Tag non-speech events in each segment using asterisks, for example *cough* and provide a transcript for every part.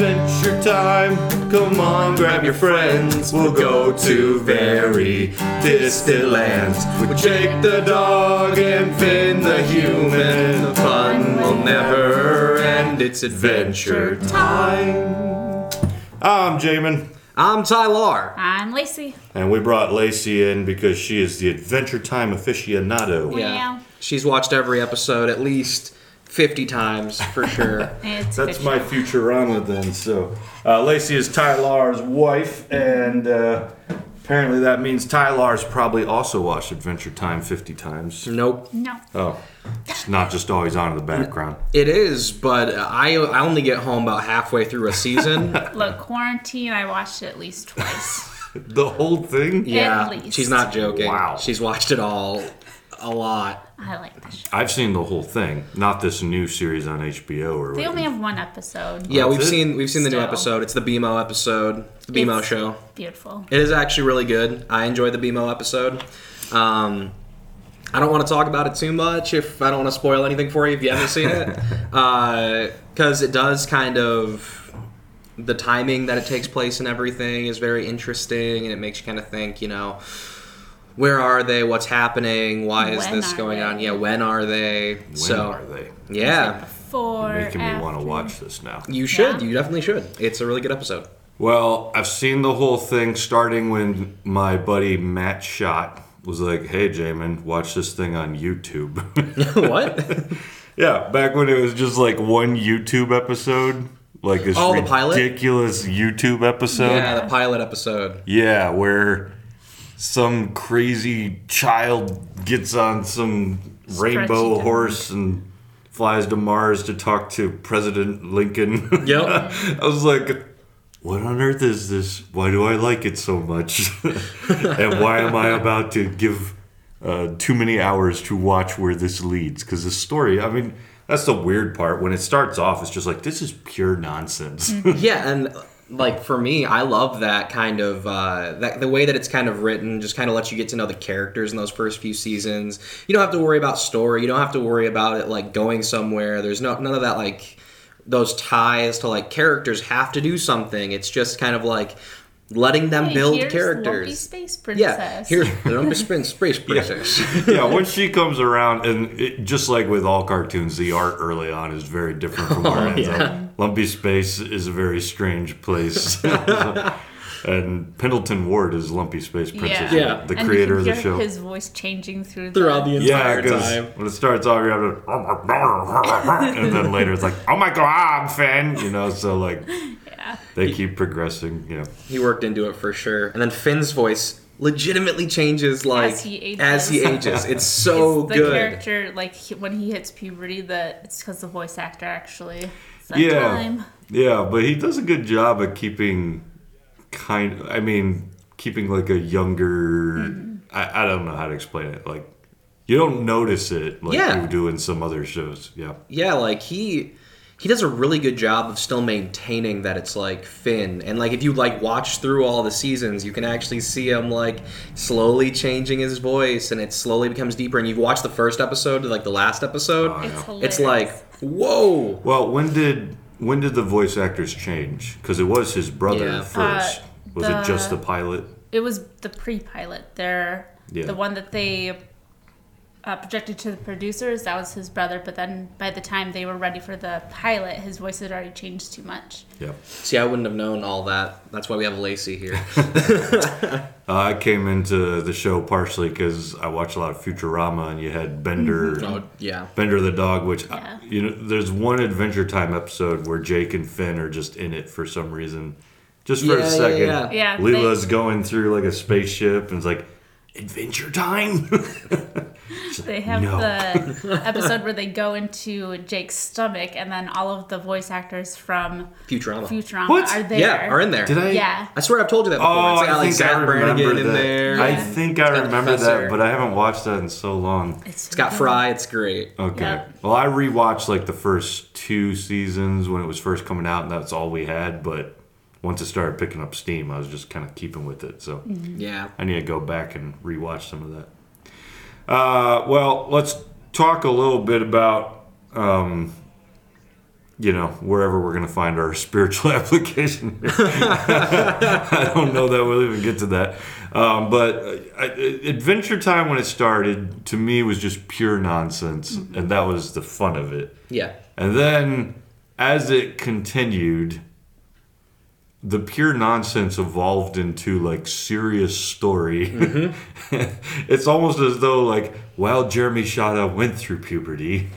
adventure time. Come on, grab your friends. We'll go to very distant lands with Jake the dog and Finn the human. The fun will never end. It's adventure time. I'm Jamin, I'm Tyler. I'm Lacey. and we brought Lacey in because she is the adventure time aficionado. Yeah. She's watched every episode at least 50 times for *laughs* sure. That's good my show. Futurama then. So, uh, Lacey is Tyler's wife, and uh, apparently that means Tyler's probably also watched Adventure Time 50 times. nope. No. Oh, it's not just always on in the background. It is, but I, I only get home about halfway through a season. *laughs* Look, quarantine, I watched it at least twice. *laughs* The whole thing? yeah, least. she's not joking. Wow. She's watched it all a lot. I like the show. I've seen the whole thing, not this new series on HBO or They whatever. only have one episode. Yeah, That's we've it? seen we've seen the new Still. episode. It's the BMO episode. It's the BMO It's show. Beautiful. It is actually really good. I enjoyed the BMO episode. Um, I don't want to talk about it too much if I don't want to spoil anything for you if you haven't seen it, *laughs* because it does kind of the timing that it takes place and everything is very interesting, and it makes you kind of think, you know. Where are they? What's happening? Why is When this going they? on? Yeah, when are they? When so, are they? yeah, Before. Making me want to watch this now. you should. Yeah. You definitely should. It's a really good episode. Well, I've seen the whole thing starting when my buddy Matt Shot was like, "Hey, Jamin, watch this thing on YouTube." *laughs* *laughs* what? yeah, back when it was just like one YouTube episode, like this Oh, the pilot? ridiculous YouTube episode. yeah, the pilot episode. Yeah, where some crazy child gets on some rainbow Stretchy horse and flies to Mars to talk to President Lincoln. *laughs* Yep. I was like, what on earth is this? Why do I like it so much? *laughs* and why am I about to give uh, too many hours to watch where this leads? Because the story, I mean, that's the weird part. When it starts off, it's just like, this is pure nonsense. *laughs* Yeah, and like for me, I love that kind of uh, that the way that it's kind of written. Just kind of lets you get to know the characters in those first few seasons. You don't have to worry about story. You don't have to worry about it like going somewhere. There's no none of that like those ties to like characters have to do something. It's just kind of like letting them Hey, build here's characters. Lumpy Space *laughs* Princess. Yeah, here's *laughs* the Space Space Princess. yeah, when she comes around, and it, just like with all cartoons, the art early on is very different from where *laughs* oh, it ends yeah. up. Lumpy Space is a very strange place. and Pendleton Ward is Lumpy Space Princess, Yeah. Yeah. the And creator you of the show. His voice changing through Throughout the yeah, entire because time. when it starts off, you have to, and then later it's like, "Oh my God, I'm Finn!" You know, so like Yeah. they keep progressing. You know, He worked into it for sure. And then Finn's voice legitimately changes like As he ages. as he ages. It's *laughs* so It's the good. character, like he, when he hits puberty, that it's because the voice actor actually. That yeah, time. yeah, but he does a good job at keeping kind. I mean, keeping like a younger. Mm-hmm. I, I don't know how to explain it. Like you don't notice it like Yeah. you do in some other shows. Yeah, Yeah, like he he does a really good job of still maintaining that it's like Finn. And like if you like watch through all the seasons, you can actually see him like slowly changing his voice and it slowly becomes deeper and you've watched the first episode to like the last episode. Oh, It's know. hilarious. it's like, whoa. Well, when did when did the voice actors change? Because it was his brother Yeah. first. Uh, was it just the the- pilot? it was the pre-pilot. They're Yeah. the one that they uh, projected to the producers. That was his brother. But then by the time they were ready for the pilot, his voice had already changed too much. Yeah. See, I wouldn't have known all that. That's why we have Lacey here. Uh, *laughs* I came into the show partially because I watched a lot of Futurama, and you had Bender, oh, yeah. Bender the dog. Which I- you know, there's one Adventure Time episode where Jake and Finn are just in it for some reason, just for Yeah, a yeah, second. yeah. Yeah, Leela's going through like a spaceship, and it's like Adventure Time. *laughs* They have No. the *laughs* episode where they go into Jake's stomach, and then all of the voice actors from Futurama. Futurama What? are there. Yeah, are in there. Did I? Yeah. I swear I've told you that before. Oh, it's got, I like think I remember Brannigan in that. there. I think I remember that, but I haven't watched that in so long. It's, It's got Fry. It's great. Okay. Yeah. Well, I rewatched like the first two seasons when it was first coming out, and that's all we had. But once it started picking up steam, I was just kind of keeping with it. So mm-hmm. Yeah. I need to go back and rewatch some of that. Uh, well, let's talk a little bit about um, you know, wherever we're going to find our *laughs* spiritual application. *laughs* I don't know that we'll even get to that. Um, but uh, I, Adventure Time, when it started, to me was just pure nonsense. And that was the fun of it. Yeah. And then as it continued, the pure nonsense evolved into like serious story. Mm-hmm. *laughs* it's almost as though like while Jeremy Shada went through puberty,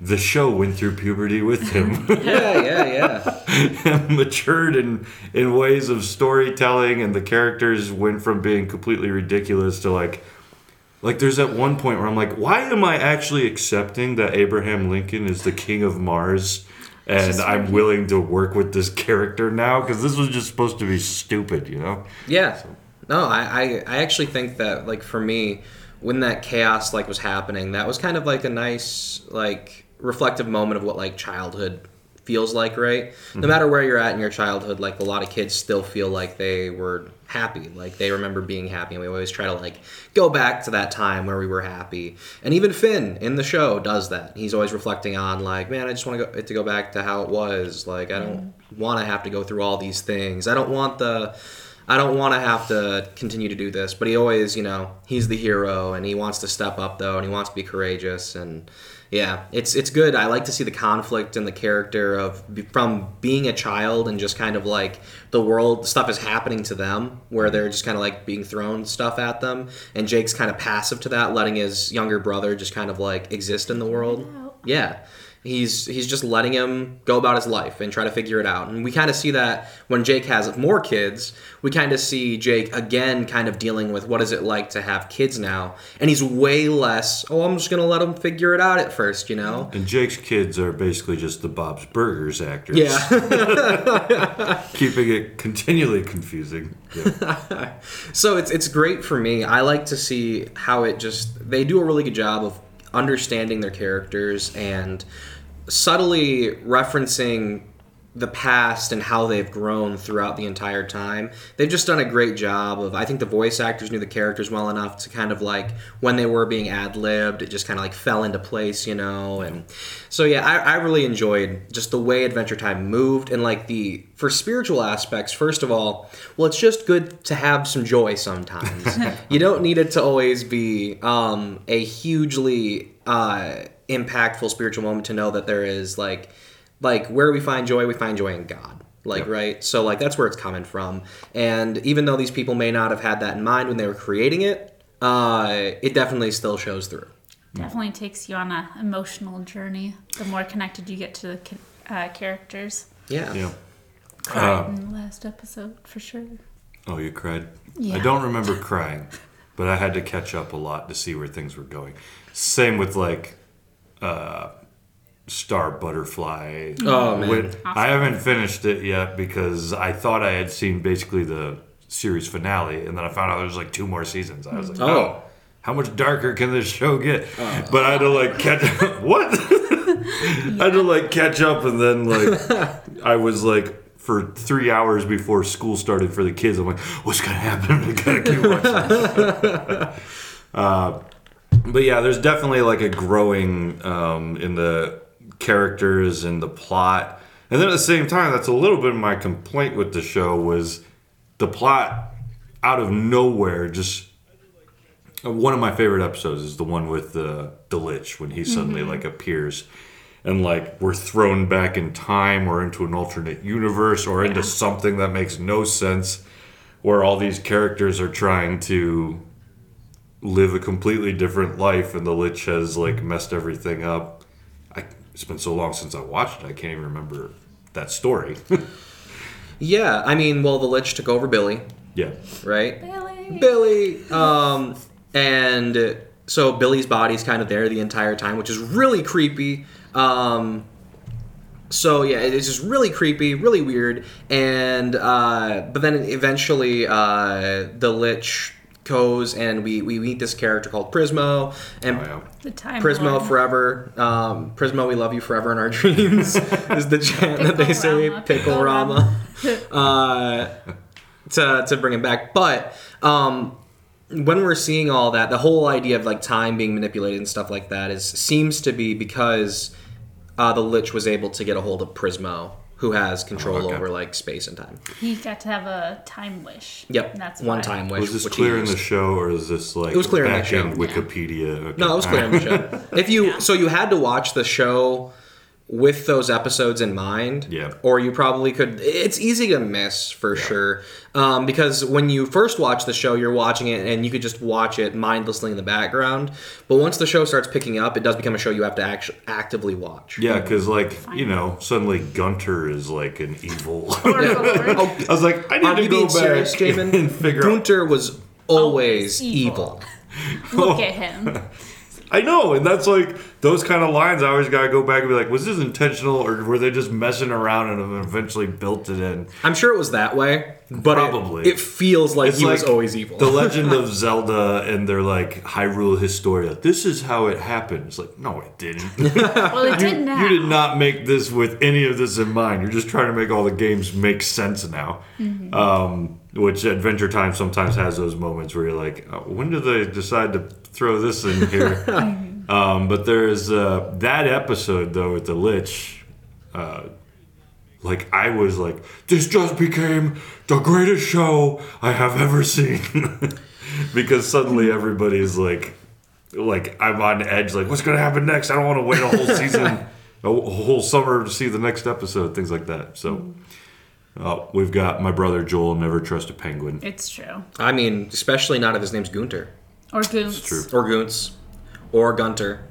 the show went through puberty with him. *laughs* Yeah, yeah, yeah. *laughs* and matured in in ways of storytelling and the characters went from being completely ridiculous to like like there's at one point where I'm like, why am I actually accepting that Abraham Lincoln is the king of Mars? And I'm willing to work with this character now because this was just supposed to be stupid, you know. Yeah. No, I, I, I actually think that like for me, when that chaos like was happening, that was kind of like a nice like reflective moment of what like childhood feels like, right? No mm-hmm. matter where you're at in your childhood, like a lot of kids still feel like they were happy, like they remember being happy, and we always try to like go back to that time where we were happy. And even Finn in the show does that. He's always reflecting on like, man, I just want to go to go back to how it was. Like I don't mm-hmm. want to have to go through all these things. I don't want the I don't want to have to continue to do this, but he always, you know, he's the hero and he wants to step up though and he wants to be courageous and yeah, it's it's good. I like to see the conflict and the character of from being a child and just kind of like the world stuff is happening to them where they're just kind of like being thrown stuff at them and Jake's kind of passive to that, letting his younger brother just kind of like exist in the world. Yeah. He's he's just letting him go about his life and try to figure it out. And we kind of see that when Jake has more kids, we kind of see Jake again kind of dealing with what is it like to have kids now. And he's way less, oh, I'm just going to let him figure it out at first, you know? And Jake's kids are basically just the Bob's Burgers actors. Yeah. *laughs* keeping it continually confusing. Yeah. *laughs* so it's it's great for me. I like to see how it just they do a really good job of understanding their characters and subtly referencing the past and how they've grown throughout the entire time. They've just done a great job of I think the voice actors knew the characters well enough to kind of like when they were being ad-libbed, it just kind of like fell into place, you know, and so yeah, I, I really enjoyed just the way Adventure Time moved and like the for spiritual aspects, first of all, well it's just good to have some joy sometimes. *laughs* you don't need it to always be um, a hugely uh, impactful spiritual moment to know that there is like like where we find joy we find joy in god like right so like that's where it's coming from and even though these people may not have had that in mind when they were creating it uh, it definitely still shows through Definitely takes you on a emotional journey. The more connected you get to the uh, characters. yeah yeah. Cried in the last episode for sure. Oh, you cried? Yeah. I don't remember crying, but I had to catch up a lot to see where things were going. Same with like uh, Star Butterfly. Oh, man. When- I haven't finished it yet because I thought I had seen basically the series finale, and then I found out there's like two more seasons. I was like, Oh. oh. How much darker can this show get? But I had to like catch *laughs* what? *laughs* I had to like catch up, and then like I was like for three hours before school started for the kids. I'm like, what's gonna happen? *laughs* I gotta keep watching. uh, but yeah, there's definitely like a growing um, in the characters and the plot, and then at the same time, that's a little bit of my complaint with the show was the plot out of nowhere just one of my favorite episodes is the one with the the lich when he suddenly mm-hmm. like appears and like we're thrown back in time or into an alternate universe or into something that makes no sense where all these characters are trying to live a completely different life and the lich has like messed everything up it's been so long since i watched it i can't even remember that story *laughs* yeah i mean well the lich took over billy yeah right Billy. Billy. Um, and so Billy's body's kind of there the entire time, which is really creepy. Um, so yeah, it's just really creepy, really weird. And uh, but then eventually, uh, the Lich goes and we we meet this character called Prismo, and Oh, yeah. The time. Prismo Lord. forever. Um, Prismo, we love you forever in our *laughs* dreams. is the chant that they say. Pickle Pickle Rama. Rama. *laughs* uh, to to bring him back, but um, when we're seeing all that, the whole idea of like time being manipulated and stuff like that is seems to be because uh, the Lich was able to get a hold of Prismo, who has oh, control Oh, okay. over like space and time. He got to have a time wish. Yep, And that's one why. time wish. Was this which clear in the show, or is this like It was clear in the show. end Wikipedia? Okay. No, it was clear in the show. *laughs* If you so you had to watch the show with those episodes in mind. Yeah. Or you probably could. It's easy to miss for sure, um, because when you first watch the show, you're watching it and you could just watch it mindlessly in the background. But once the show starts picking up, it does become a show you have to actually actively watch. Yeah, because like you know, suddenly Gunter is like an evil. *laughs* *laughs* I was like, I need are to you go being back serious, Jamin? and figure out. Gunter was always evil. Look at him. *laughs* I know, and that's like those kind of lines. I always gotta go back and be like, was this intentional, or were they just messing around and eventually built it in? I'm sure it was that way, but Probably. it, feels like It's he was always evil. The *laughs* Legend of Zelda and their like Hyrule Historia. This is how it happened. It's like, no, it didn't. *laughs* Well, it did now. You did not make this with any of this in mind. You're just trying to make all the games make sense now. Um, which Adventure Time sometimes has those moments where you're like, oh, when do they decide to throw this in here? *laughs* um, but there's uh, that episode though with the Lich. Uh, like I was like, this just became the greatest show I have ever seen. *laughs* because suddenly everybody's like like I'm on edge, like what's gonna happen next? I don't want to wait a whole season, a whole summer to see the next episode, things like that. So, uh, we've got my brother Joel. Never trust a penguin. It's true. I mean, especially not if his name's Gunter Or Goons. true. or Goons or Gunter.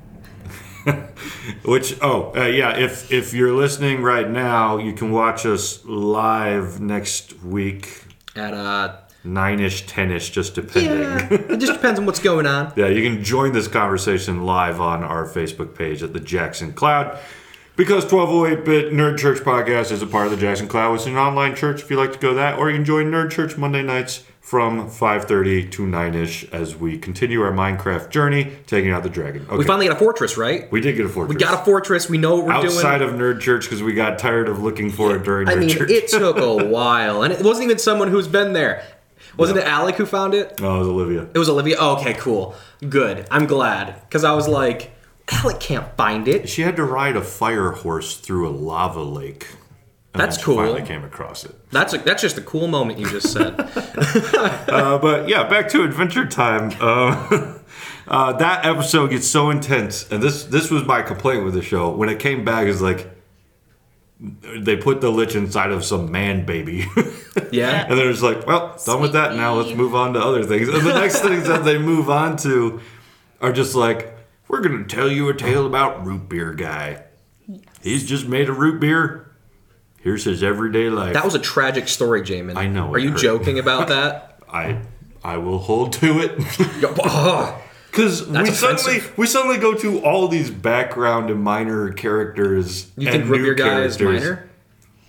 *laughs* Which oh uh, yeah, if if you're listening right now, you can watch us live next week, At uh, nine ish, ten ish, just depending. yeah, it just depends on what's going on. *laughs* Yeah, you can join this conversation live on our Facebook page at the Jackson Cloud. Because 1208-bit Nerd Church podcast is a part of the Jackson Cloud. It's an online church if you like to go that, or you can join Nerd Church Monday nights from 5:30 to 9ish as we continue our Minecraft journey, taking out the dragon. Okay. We finally got a fortress, right? We did get a fortress. We got a fortress. We know what we're outside doing. of Nerd Church because we got tired of looking for it during I Nerd mean, Church. it took a *laughs* while, and it wasn't even someone who's been there. Wasn't it Alec who found it? no it was Olivia. It was Olivia. Oh, okay, cool, good. I'm glad because I was like, Alec can't find it. She had to ride a fire horse through a lava lake. And That's then she cool. Finally came across it. That's a, that's just a cool moment you just said. *laughs* Uh, but yeah, back to Adventure Time. Uh, *laughs* uh, that episode gets so intense, and this this was my complaint with the show. When it came back, is like they put the lich inside of some man baby, *laughs* Yeah. and then it's like, well, done with that. Now let's move on to other things. And the next things that they move on to are just like, we're gonna tell you a tale about root beer guy. He's just made a root beer. Here's his everyday life. That was a tragic story, Jamin. I know, Are you hurt. joking about *laughs* that? I I will hold to it. *laughs* Oh, Because we That's suddenly we suddenly go to all these background and minor characters. you and think Root new Beer Guy is minor?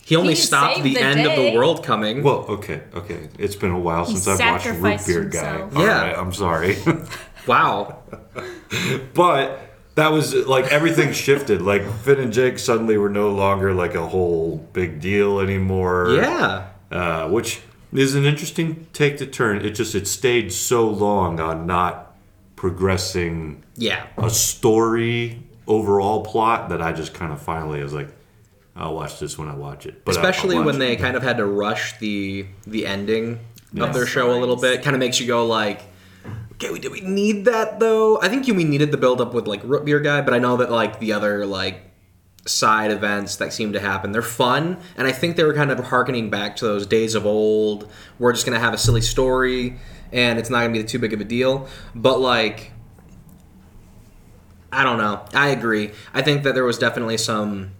He only He stopped the, the end of the world coming. Well, okay, okay. It's been a while He since I've watched Root sacrificed Beer Guy. himself. All Yeah. right, I'm sorry, *laughs* wow. but that was like everything *laughs* shifted. Like Finn and Jake suddenly were no longer like a whole big deal anymore. Yeah. uh, which is an interesting take to turn. It just it stayed so long on not progressing Yeah. a story overall plot that I just kind of finally was like, I'll watch this when I watch it. But Especially when it. they kind of had to rush the the ending of their show a little bit. Kind of makes you go like, we, do we need that though? I think we needed the build up with like Root Beer Guy, but I know that like the other like side events that seem to happen, they're fun, and I think they were kind of harkening back to those days of old. We're just gonna have a silly story, and it's not gonna be too big of a deal. But like, I don't know. I agree. I think that there was definitely some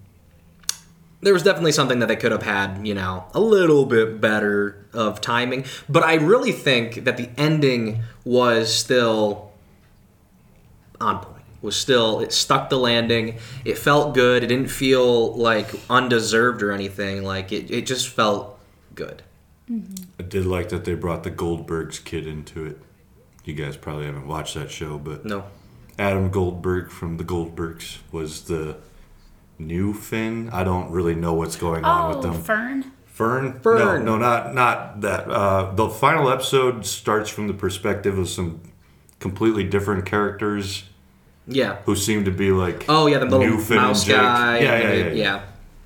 there was definitely something that they could have had, you know, a little bit better of timing. But I really think that the ending was still on point. Was still it stuck the landing. It felt good. It didn't feel like undeserved or anything. Like it, it just felt good. Mm-hmm. I did like that they brought the Goldbergs kid into it. You guys probably haven't watched that show, but No. Adam Goldberg from the Goldbergs was the new Finn. I don't really know what's going on with Oh, them. Fern. Fern? Fern. No, no, not not that. Uh, the final episode starts from the perspective of some completely different characters Yeah. who seem to be like Oh yeah, the little New Finn mouse guy. Yeah, and yeah, yeah, yeah. yeah.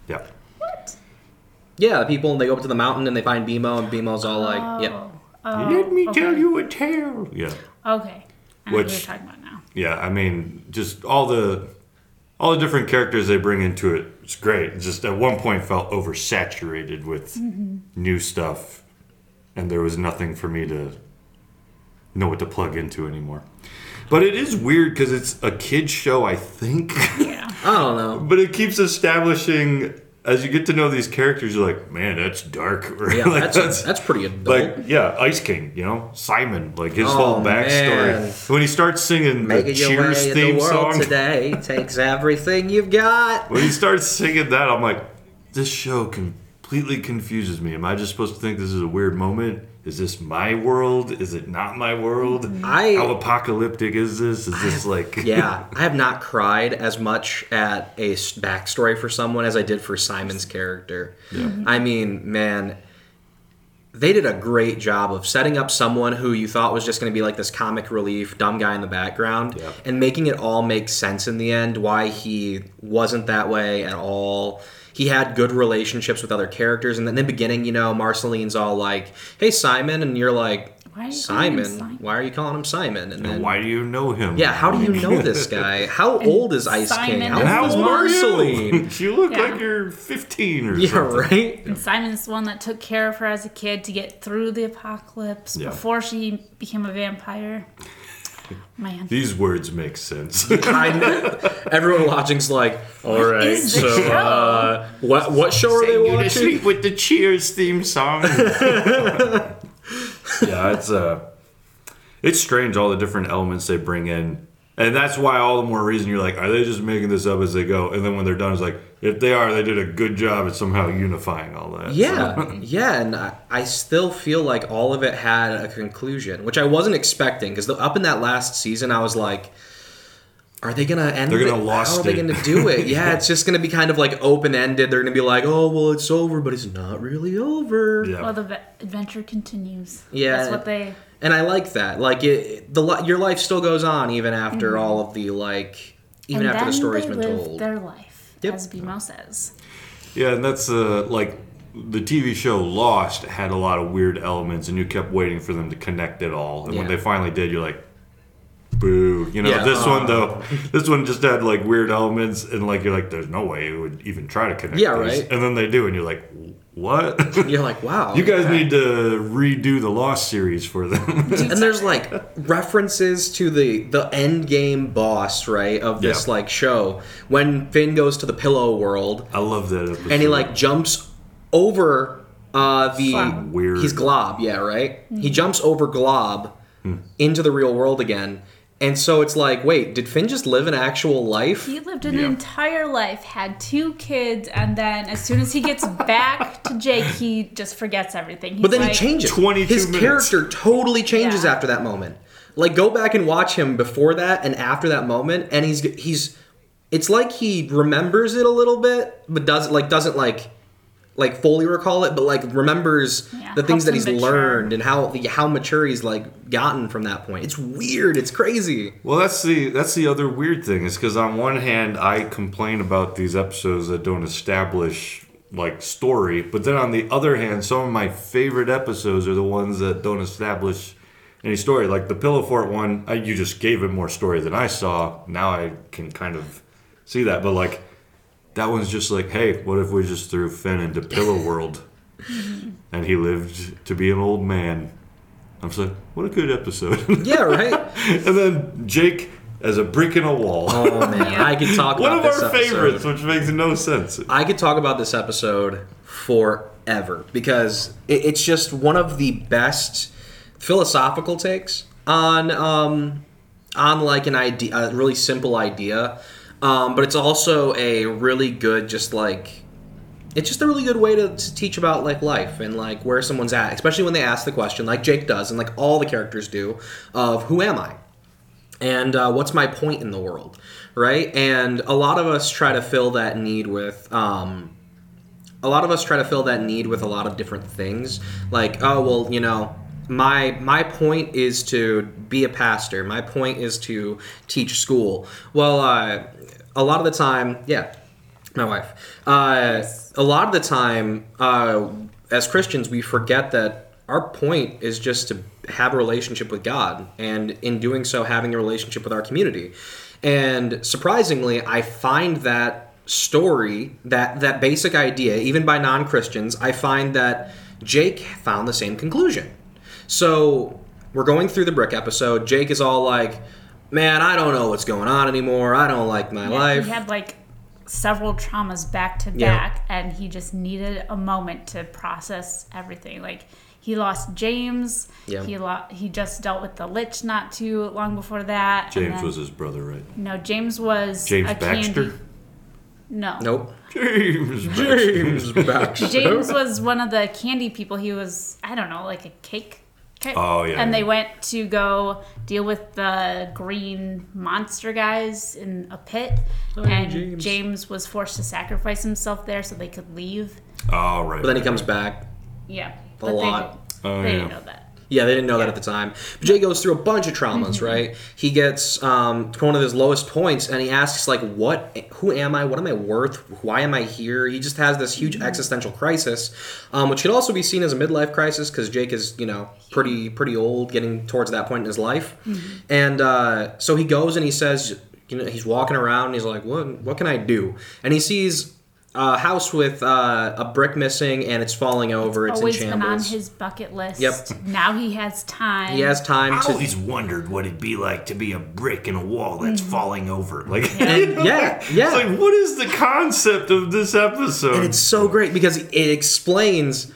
yeah. What? Yeah, the people and they go up to the mountain and they find BMO and BMO's all like, "Yep, Oh. Oh, Let me okay. tell you a tale. Yeah, Okay. I know what Which- you're talking about now. yeah. I mean, just all the all the different characters they bring into it. It's great. It just at one point felt oversaturated with Mm-hmm. new stuff, and there was nothing for me to know what to plug into anymore. But it is weird because it's a kids show, I think. Yeah. I don't know." but it keeps establishing as you get to know these characters. You're like, man, that's dark. *laughs* Or, Yeah, like, that's that's pretty adult. like yeah, Ice King, you know, Simon, like his Oh, whole backstory. man. When he starts singing the Making your Cheers theme the song, today takes everything you've got. when he starts singing that, I'm like, this show completely confuses me. Am I just supposed to think this is a weird moment? Is this my world? Is it not my world? I- How apocalyptic is this? Is this like *laughs* Yeah, I have not cried as much at a backstory for someone as I did for Simon's character. I mean, man, they did a great job of setting up someone who you thought was just going to be like this comic relief, dumb guy in the background, Yeah. and making it all make sense in the end. Why he wasn't that way at all. He had good relationships with other characters, and then in the beginning, you know, Marceline's all like, "Hey, Simon," and you're like, Why are you "Simon? Simon?" Why are you calling him Simon?" And then why do you know him? yeah, how do you *laughs* know this guy? How old is Ice King? Simon How is And how old is the are you? Marceline? *laughs* you look Yeah. like you're 15 or Yeah, something. right. And Simon's the one that took care of her as a kid to get through the apocalypse Yeah. before she became a vampire. Man. These words make sense. *laughs* I know. Everyone watching's like, all right, is this so show?" uh, what what show are they Sing you to watching? sleep with the Cheers theme song. *laughs* yeah, it's uh, it's strange all the different elements they bring in, and that's why all the more reason you're like, are they just making this up as they go? And then when they're done, it's like, if they are, they did a good job at somehow unifying all that. Yeah, yeah, and I, I still feel like all of it had a conclusion, which I wasn't expecting because up in that last season, I was like, "Are they gonna end? They're gonna it? lost How are they it." gonna do it? *laughs* Yeah, it's just gonna be kind of like open ended. They're gonna be like, "Oh, well, it's over," but it's not really over. Yeah. Well, the ve- adventure continues. Yeah. That's what they. And I like that. Like it, the your life still goes on even after Mm-hmm. all of the like, even and after the then story's they been live told. their life, Yep. as BMO says. Yeah, and that's uh, like the TV show Lost had a lot of weird elements, and you kept waiting for them to connect it all. And when they finally did, you're like, "Boo!" You know, Yeah. this one though, *laughs* this one just had like weird elements, and like you're like, "There's no way it would even try to connect." Yeah, these." right. And then they do, and you're like, "What?" *laughs* You're like, wow. you guys okay. need to redo the Lost series for them. *laughs* and there's like *laughs* references to the the end game boss right of this Yeah. like show when Finn goes to the Pillow World I love that episode. and he like jumps over uh the Glob. Weird. he's Glob yeah right he jumps over Glob Hmm. into the real world again and so it's like wait did Finn just live an actual life He lived an Yeah. entire life, had two kids, and then as soon as he gets *laughs* back to Jake, he just forgets everything. He's But then like, he changes. 22 His minutes. character totally changes Yeah. after that moment. Like go back and watch him before that and after that moment, and he's he's. It's like he remembers it a little bit, but doesn't like doesn't like like fully recall it, but like remembers Yeah, the things that he's mature. learned and how how mature he's like gotten from that point. It's weird. It's crazy. Well, that's the that's the other weird thing is because on one hand I complain about these episodes that don't establish like story, but then on the other hand, some of my favorite episodes are the ones that don't establish any story. Like the Pillow Fort one, I, you just gave it more story than I saw. Now I can kind of see that, but like that one's just like, hey, what if we just threw Finn into Pillow World *laughs* and he lived to be an old man? I'm just like, what a good episode. *laughs* Yeah, right. and then Jake as a brick in a wall. oh man, *laughs* I could talk One about of this our episode. favorites, which makes no sense. I could talk about this episode forever because it's just one of the best philosophical takes on um, on like an idea, a really simple idea, um, but it's also a really good, just like it's just a really good way to, to teach about like life and like where someone's at, especially when they ask the question, like Jake does, and like all the characters do, of who am I and uh, what's my point in the world, right? And a lot of us try to fill that need with. Um, a lot of us try to fill that need with a lot of different things, like oh well, you know, my my point is to be a pastor. My point is to teach school. Well, uh, a lot of the time, yeah, my wife. Uh, a lot of the time, uh, as Christians, we forget that our point is just to have a relationship with God, and in doing so, having a relationship with our community. And surprisingly, I find that story, that that basic idea, even by non-Christians, I find that Jake found the same conclusion. So we're going through the brick episode. Jake is all like, "Man, I don't know what's going on anymore. I don't like my Yeah, life." He had like several traumas back to Yeah. back, and he just needed a moment to process everything. Like he lost James. Yeah. He lo- he just dealt with the lich not too long before that. James then- was his brother, right? no. James was James a Baxter? Candy, no. nope. James. James. Baxter. James was one of the candy people. He was I don't know like a cake. Cake. Oh, yeah, And yeah. they went to go deal with the green monster guys in a pit, oh, and James. James. was forced to sacrifice himself there so they could leave. Oh, right. But then he comes back. Yeah, A but lot. They, Oh, they yeah. didn't know that. Yeah, they didn't know that at the time. But Jay goes through a bunch of traumas, right? He gets um, to one of his lowest points, and he asks, like, "What? Who am I? What am I worth? Why am I here?" He just has this huge existential crisis, um, which could also be seen as a midlife crisis because Jake is, you know, pretty pretty old, getting towards that point in his life, and uh, so he goes and he says, you know, he's walking around, and he's like, "What? What can I do?" And he sees. A house with uh, a brick missing and it's falling over. It's, Always in been on shambles. his bucket list. Yep. Now he has time. he has time I to always wondered what it'd be like to be a brick in a wall that's falling over. *laughs* Like, And yeah, yeah. It's like, what is the concept of this episode? and it's so great because it explains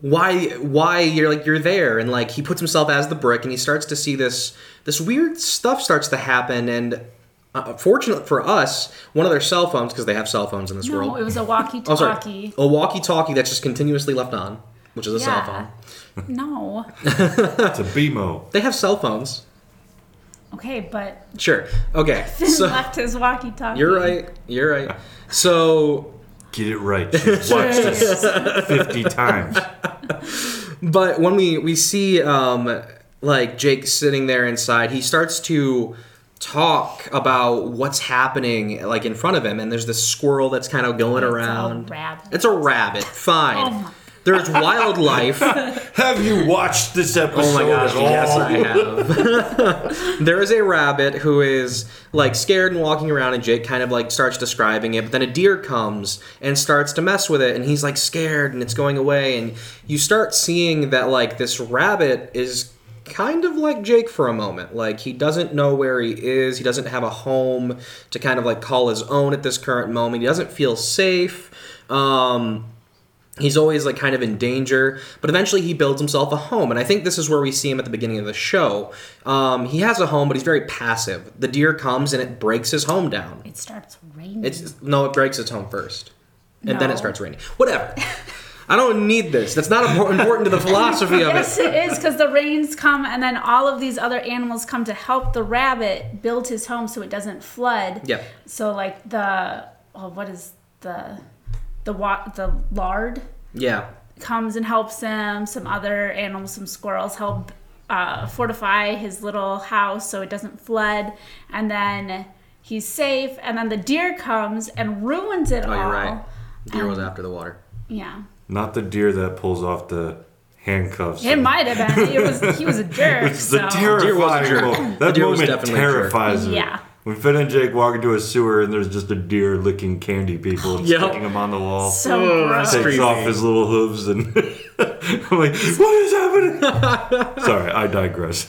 why why you're like you're there and like he puts himself as the brick and he starts to see this this weird stuff starts to happen and uh, fortunate for us one of their cell phones because they have cell phones in this world. No, world it was a oh walkie-talkie. sorry a walkie-talkie that's just continuously left on which is a cell phone No. *laughs* It's a BMO. they have cell phones Okay, but sure okay *laughs* Finn so left his walkie-talkie. you're right you're right so Get it right. She's watched this *laughs* 50 times. But when we we see um like Jake sitting there inside, he starts to talk about what's happening like in front of him, and there's this squirrel that's kind of going It's a around. rabbit. It's a rabbit. Fine. Oh There's wildlife. *laughs* Have you watched this episode Oh my gosh, at all? yes I have. *laughs* there is a rabbit who is like scared and walking around and Jake kind of like starts describing it, but then a deer comes and starts to mess with it and he's like scared and it's going away and you start seeing that like this rabbit is kind of like Jake for a moment. Like he doesn't know where he is, he doesn't have a home to kind of like call his own at this current moment. He doesn't feel safe. Um he's always like kind of in danger. But eventually he builds himself a home. And i think this is where we see him at the beginning of the show. Um, he has a home but he's very passive. The deer comes and it breaks his home down. It starts raining. it's no it breaks its home first. And then it starts raining. Whatever *laughs* i don't need this that's not important to the *laughs* philosophy of Yes, it it is because the rains come, and then all of these other animals come to help the rabbit build his home so it doesn't flood. Yep. So like the oh, what is the the wa- the lard yeah comes and helps him. Some other animals, some squirrels, help uh, fortify his little house so it doesn't flood, and then he's safe. And then the deer comes and ruins it oh all. you're right deer was after the water Yeah. Not the deer that pulls off the handcuffs. It might have been. It was he was a *laughs* jerk. It's the so- was a terrifying jerk. moment. That deer moment definitely a jerk. terrifies me. Yeah. When Finn and Jake walk into a sewer and there's just a deer licking candy people and Yep. sticking them on the wall. So Oh, gross. takes creepy. off his little hooves and *laughs* I'm like, what is happening? *laughs* Sorry, I digress.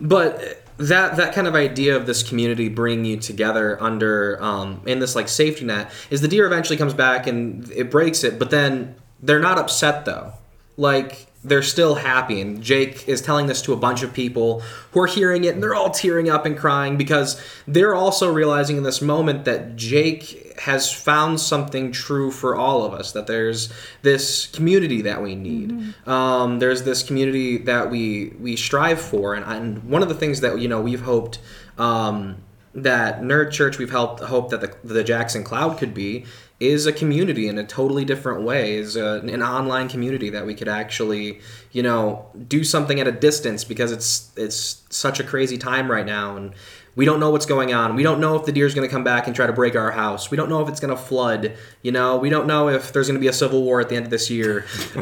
but that that kind of idea of this community bringing you together under um, in this like safety net is the deer eventually comes back and it breaks it but then they're not upset though. Like they're still happy. And jake is telling this to a bunch of people who are hearing it and they're all tearing up and crying because they're also realizing in this moment that jake has found something true for all of us that there's this community that we need. Um, there's this community that we we strive for. And, and one of the things that you know we've hoped um, that nerd church we've helped hope that the, the jackson cloud could be is a community in a totally different way is a, an online community that we could actually you know do something at a distance because it's it's such a crazy time right now and we don't know what's going on we don't know if the deer is going to come back and try to break our house we don't know if it's going to flood you know we don't know if there's going to be a civil war at the end of this year *laughs*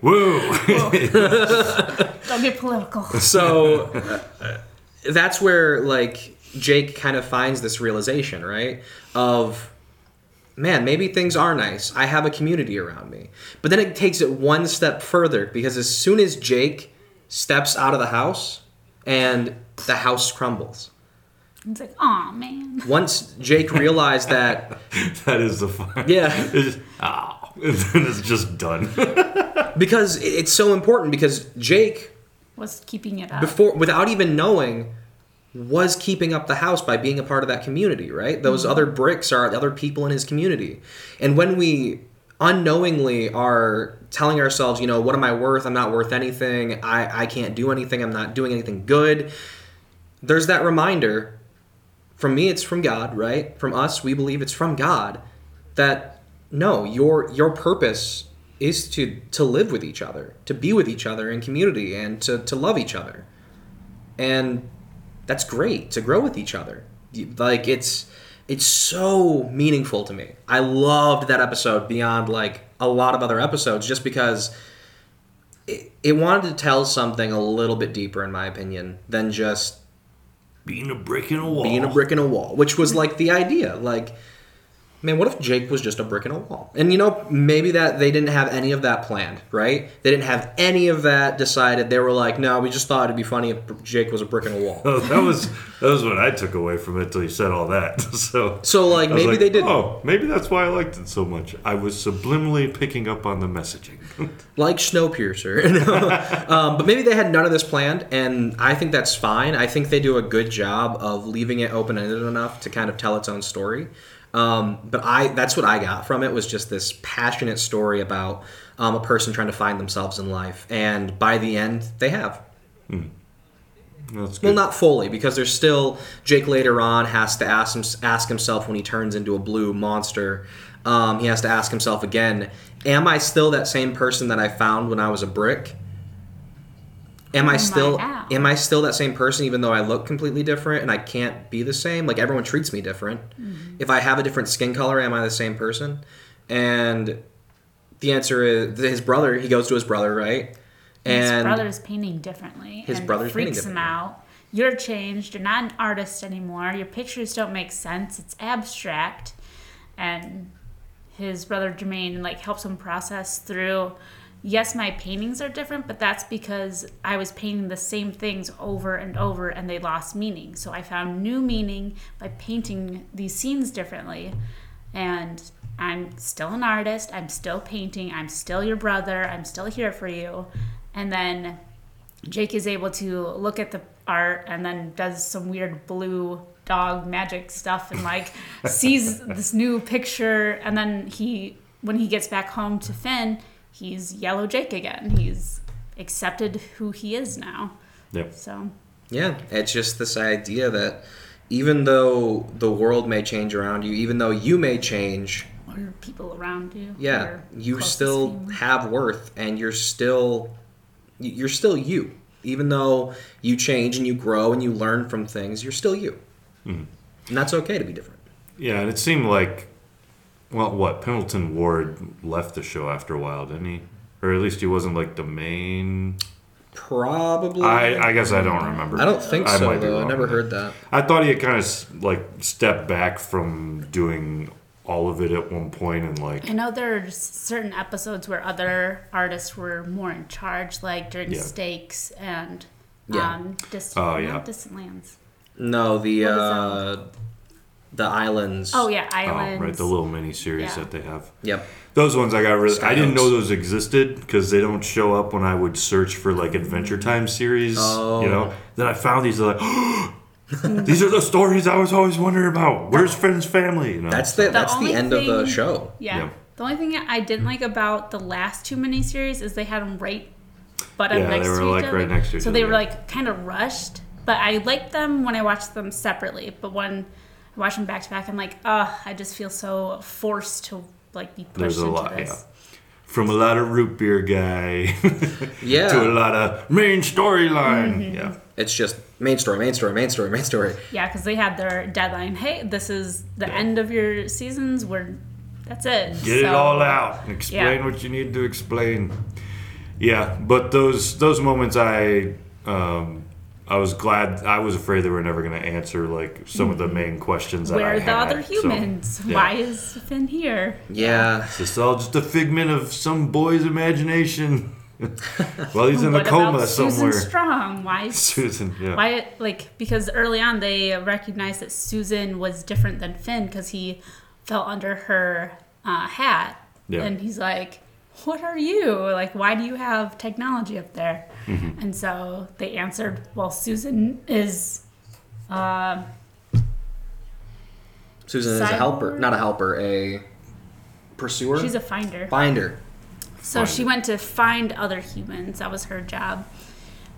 Woo! Don't get political. so uh, that's where like Jake kind of finds this realization, right? Of man, maybe things are nice. I have a community around me. But then it takes it one step further because as soon as Jake steps out of the house and the house crumbles. It's like, oh man. Once Jake realized that *laughs* that is the fun. Yeah. *laughs* It's just, oh. *laughs* It's just done. because it's so important because Jake Was keeping it up. before without even knowing was keeping up the house by being a part of that community right? Those mm-hmm. other bricks are other people in his community. And when we unknowingly are telling ourselves you know what am i worth? I'm not worth anything. I i can't do anything. I'm not doing anything good. There's that reminder from me it's from god right? From us we believe it's from god that no your your purpose is to to live with each other to be with each other in community and to to love each other. And that's great to grow with each other like it's it's so meaningful to me i loved that episode beyond like a lot of other episodes just because it, it wanted to tell something a little bit deeper in my opinion than just Being a brick in a wall. being a brick in a wall, which was like the idea. Like, man, what if Jake was just a brick in a wall? And you know, maybe that they didn't have any of that planned, right? They didn't have any of that decided. They were like, no, we just thought it'd be funny if Jake was a brick in a wall. *laughs* Oh, that was that was what I took away from it till you said all that. *laughs* So So like maybe like, they didn't. Oh, maybe that's why I liked it so much. I was subliminally picking up on the messaging. *laughs* like Snowpiercer. you know? um, but maybe they had none of this planned, and I think that's fine. I think they do a good job of leaving it open ended enough to kind of tell its own story. Um, but I that's what I got from it was just this passionate story about um, a person trying to find themselves in life, and by the end, they have. Good. Well, not fully, because there's still Jake later on has to ask him, ask himself when he turns into a blue monster. Um, he has to ask himself again: Am I still that same person that I found when I was a brick? Am I I still am I still that same person even though I look completely different and I can't be the same? Like everyone treats me different. Mm-hmm. If I have a different skin color, am I the same person? And the answer is his brother. He goes to his brother, right? And his brother's painting differently. His and brother's painting freaks him out. You're changed. You're not an artist anymore. Your pictures don't make sense. It's abstract. And his brother Jermaine like helps him process through. Yes, my paintings are different, but that's because I was painting the same things over and over and they lost meaning. So I found new meaning by painting these scenes differently. And I'm still an artist. I'm still painting. I'm still your brother. I'm still here for you. And then Jake is able to look at the art and then does some weird blue dog magic stuff and like *laughs* sees this new picture and then he when he gets back home to Finn, he's yellow Jake again. He's accepted who he is now. Yep. So Yeah, it's just this idea that even though the world may change around you, even though you may change, or people around you. yeah, you still family. have worth and you're still you're still you. Even though you change and you grow and you learn from things, you're still you. Mm-hmm. And that's okay to be different. Yeah, and it seemed like, well, what Pendleton Ward left the show after a while, didn't he? Or at least he wasn't like the main. Probably I I guess I don't remember. I don't think I so might be though. I never heard that. I thought he had kind of like stepped back from doing all of it at one point and like I know there's certain episodes where other artists were more in charge, like during Yeah. Stakes and Yeah. um, Distant, Oh, yeah. not Distant Lands. No, the What is uh the islands. Oh yeah, oh, Islands. right the little mini series Yeah. that they have. Yep. Those ones I got really. I didn't Skyhooks. know those existed because they don't show up when I would search for like Adventure Time series. Oh. You know. Oh. Then I found these like. *gasps* These are the stories I was always wondering about. Where's Finn's family? You know, That's the that's the only end of the show. Yeah. Yeah. The only thing I didn't hmm. like about the last two miniseries is they had them right butt up Yeah, next they were, to like, each other. right next to each so they were like kind of rushed. But I liked them when I watched them separately. But when watching back to back. I'm like, oh, I just feel so forced to like be pushed There's a into lot, this. yeah. From a lot of root beer guy *laughs* Yeah. to a lot of main storyline. Mm-hmm. Yeah. It's just main story, main story, main story, main story. Yeah, because they had their deadline. Hey, this is the Yeah. end of your seasons. We're that's it. Get it all out. Explain yeah. what you need to explain. Yeah, but those those moments I um I was glad I was afraid they were never gonna answer like some of the main questions that Where I are the had. other So, humans? yeah. Why is Finn here? Yeah. Is this all just a figment of some boy's imagination? *laughs* well, he's in a what coma about somewhere. Susan Strong? Why? Susan, yeah. Why? Like because early on they recognized that Susan was different than Finn because he fell under her uh, hat, Yeah. and he's like, "What are you? Like, why do you have technology up there?" Mm-hmm. And so they answered, "Well, Susan is." Uh, Susan is a helper, not a helper, a pursuer. she's a finder. finder. So she went to find other humans. That was her job.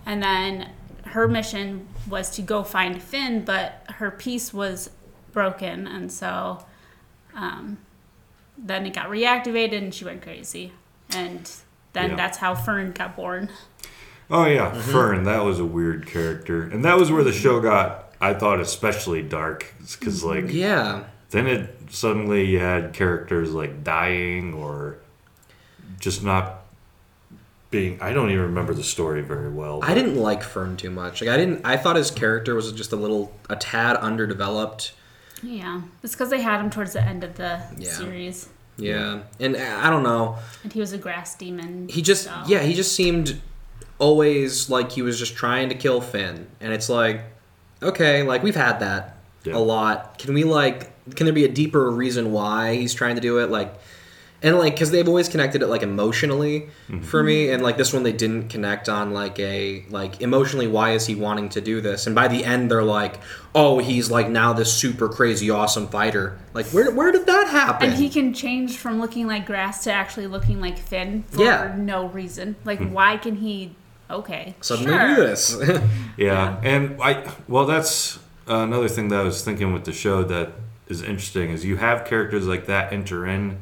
And then her mission was to go find Finn, but her piece was broken. And so um, then it got reactivated and she went crazy. And then Yeah. that's how Fern got born. Oh yeah, mm-hmm. Fern. That was a weird character, and that was where the show mm-hmm. got. I thought especially dark, because mm-hmm. like Yeah. then it suddenly you had characters like dying or just not being. I don't even remember the story very well. I didn't like Fern too much. Like I didn't. I thought his character was just a little, a tad underdeveloped. Yeah. It's because they had him towards the end of the Yeah. series. Yeah, and uh, I don't know. And he was a grass demon. He just, so- yeah, he just seemed always like he was just trying to kill Finn, and it's like, okay, like we've had that Yeah. a lot. Can we like, can there be a deeper reason why he's trying to do it? Like, and like, because they've always connected it like emotionally mm-hmm. for me, and like this one they didn't connect on like a like emotionally. Why is he wanting to do this? And by the end, they're like, oh, he's like now this super crazy awesome fighter. Like, where where did that happen? And he can change from looking like grass to actually looking like Finn for Yeah. no reason. Like, hmm. why can he? Okay, suddenly sure. do this. *laughs* Yeah, and I well, that's another thing that I was thinking with the show that is interesting is you have characters like that enter in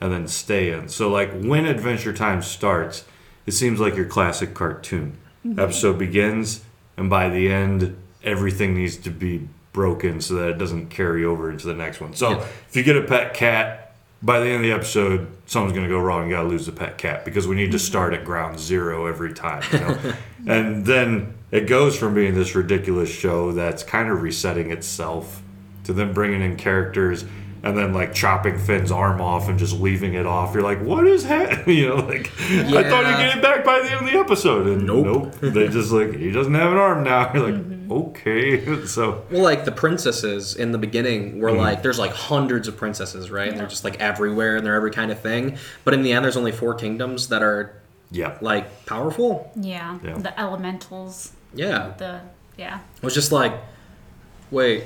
and then stay in. So like when Adventure Time starts, it seems like your classic cartoon. Mm-hmm. Episode begins, and by the end, everything needs to be broken so that it doesn't carry over into the next one. So Yeah. if you get a pet cat, by the end of the episode, something's gonna go wrong. You gotta lose the pet cat because we need to start at ground zero every time. You know? *laughs* and then it goes from being this ridiculous show that's kind of resetting itself to then bringing in characters and then like chopping Finn's arm off and just leaving it off. You're like, what is happening? *laughs* You know, like I thought he'd get it back by the end of the episode, and Nope. nope. They just like he doesn't have an arm now. *laughs* You're like, okay, *laughs* so Well, like the princesses in the beginning were mm-hmm. like, there's like hundreds of princesses, right? And they're just like everywhere and they're every kind of thing. But in the end, there's only four kingdoms that are yeah, like powerful. Yeah, Yeah. the elementals. Yeah. The yeah. It was just like, wait,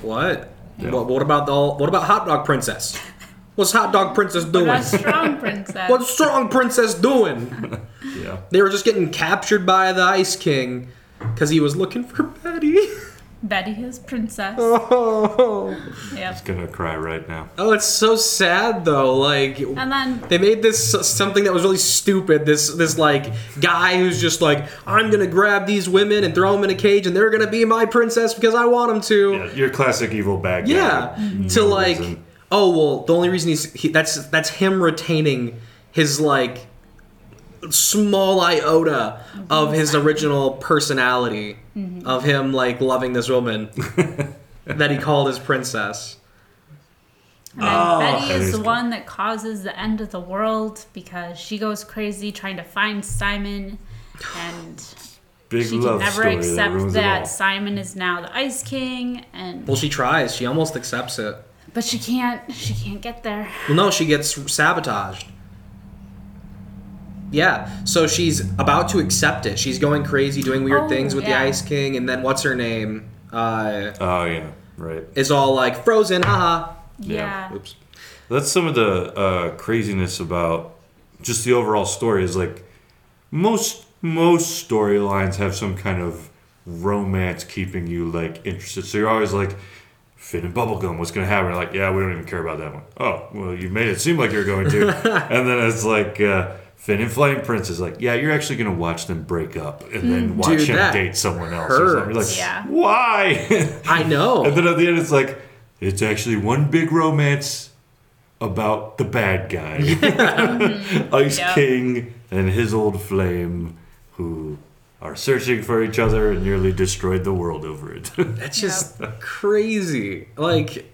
what? Yeah. What, what about the what about Hot Dog Princess? *laughs* What's Hot Dog Princess doing? about strong *laughs* princess? What's Strong Princess doing? yeah. They were just getting captured by the Ice King because he was looking for Betty. *laughs* Betty is princess. oh. Yep. Gonna cry right now. oh, it's so sad though. Like, And then They made this something that was really stupid. This this like guy who's just like, I'm gonna grab these women and throw them in a cage, and they're gonna be my princess because I want them to. Yeah, your classic evil bad guy. Yeah. Mm-hmm. To like, reason. oh well, the only reason he's he, that's that's him retaining his like small iota of his mm-hmm. original personality mm-hmm. of him like loving this woman *laughs* that he called his princess. And then Oh, Betty is the good. one that causes the end of the world because she goes crazy trying to find Simon, and Big she can never story that accept ruins that. Simon is now the Ice King, and Well, she tries. She almost accepts it. but she can't. She can't get there. Well, no, she gets sabotaged. Yeah, so she's about to accept it. She's going crazy, doing weird Oh, things with yeah. the Ice King, and then what's her name? Uh, Oh yeah, right. is all like frozen, haha. Yeah. Oops. That's some of the uh, craziness about just the overall story. Is like most most storylines have some kind of romance keeping you like interested. So you're always like, Finn and Bubblegum, what's going to happen? Like, yeah, we don't even care about that one. Oh, well, you made it seem like you're going to. *laughs* and then it's like, uh, Finn and Flame Prince is like, yeah, you're actually going to watch them break up and then mm. watch Dude, him that date someone else. Or something. You're like. Yeah. why? I know. *laughs* and then at the end, it's like, it's actually one big romance about the bad guy, *laughs* *laughs* Ice Yep. King and his old flame, who are searching for each other and nearly destroyed the world over it. That's just crazy. Like,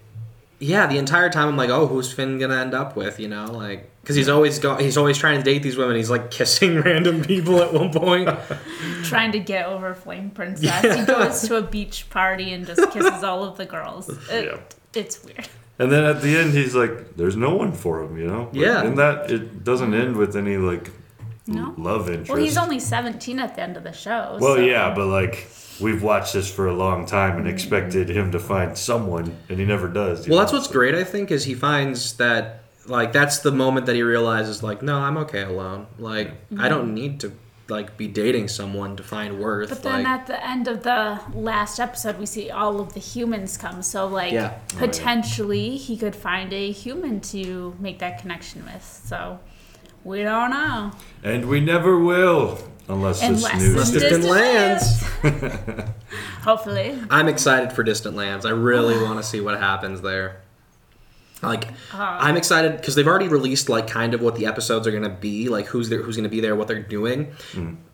yeah, the entire time I'm like, oh, who's Finn gonna end up with? You know, like, because he's always go, he's always trying to date these women. He's like kissing *laughs* random people at one point. *laughs* Trying to get over Flame Princess. He goes to a beach party and just kisses all of the girls. *laughs* It, Yeah. It's weird. and then at the end, he's like, "There's no one for him," you know. But Yeah. And that it doesn't end with any like No. love interest. Well, he's only 17 at the end of the show. Well, so- yeah, but like we've watched this for a long time and expected him to find someone, and he never does. Well, know? that's what's great. I think is he finds that like that's the moment that he realizes like, no, I'm okay alone. Like, I don't need to like be dating someone to find worth. But then like, at the end of the last episode, we see all of the humans come. So, like, Yeah. potentially he could find a human to make that connection with. So, we don't know. And we never will, unless, Unless this news. it's Distant lands. *laughs* Hopefully. I'm excited for Distant Lands. I really *sighs* want to see what happens there. Like, I'm excited because they've already released like kind of what the episodes are gonna be, like who's there, who's gonna be there, what they're doing.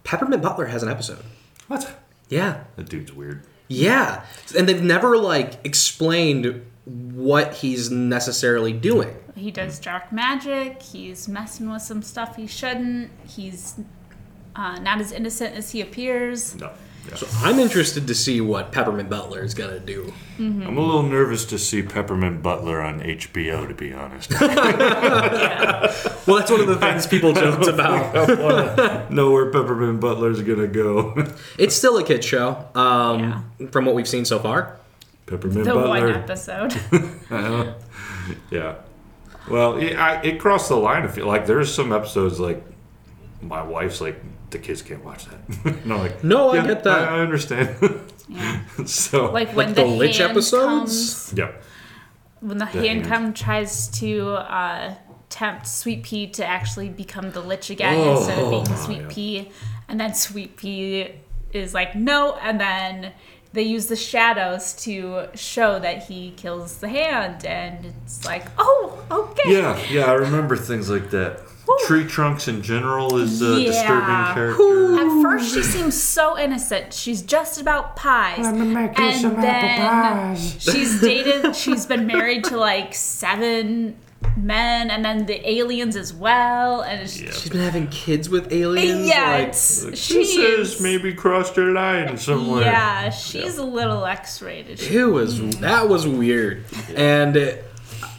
Peppermint Butler has an episode. What? Yeah, That dude's weird. yeah, and they've never like explained what he's necessarily doing. He does dark magic. He's messing with some stuff he shouldn't. He's uh, not as innocent as he appears. No. Yeah. So I'm interested to see what Peppermint Butler is gonna do. I'm a little nervous to see Peppermint Butler on HBO, to be honest. *laughs* Well, that's one of the things people *laughs* joked about. know where Peppermint Butler's gonna go. *laughs* It's still a kid show, um, from what we've seen so far. Peppermint The one Butler. episode. Yeah. Well, it, I, it crossed the line. I feel like there's some episodes like my wife's like the kids can't watch that. *laughs* and I'm like, No, I "Yeah, get that." I, I understand. yeah. *laughs* so Like when the the, Lich hand episodes? comes- Yep. when the, The hand hand. come tries to uh, tempt Sweet Pea to actually become the Lich again Oh. instead of being Oh, Sweet yeah. Pea, and then Sweet Pea is like no, and then they use the shadows to show that he kills the hand, and it's like oh okay Yeah, yeah, I remember things like that. Tree Trunks in general is a Yeah. disturbing character. At first, she seems so innocent. She's just about pies. and then she's *laughs* dated. She's been married to like seven men, and then the aliens as well. And Yeah. She's been having kids with aliens. yeah, like- it's Like, she says maybe crossed her line somewhere. Yeah, she's a little X-rated. It was that was weird, and it,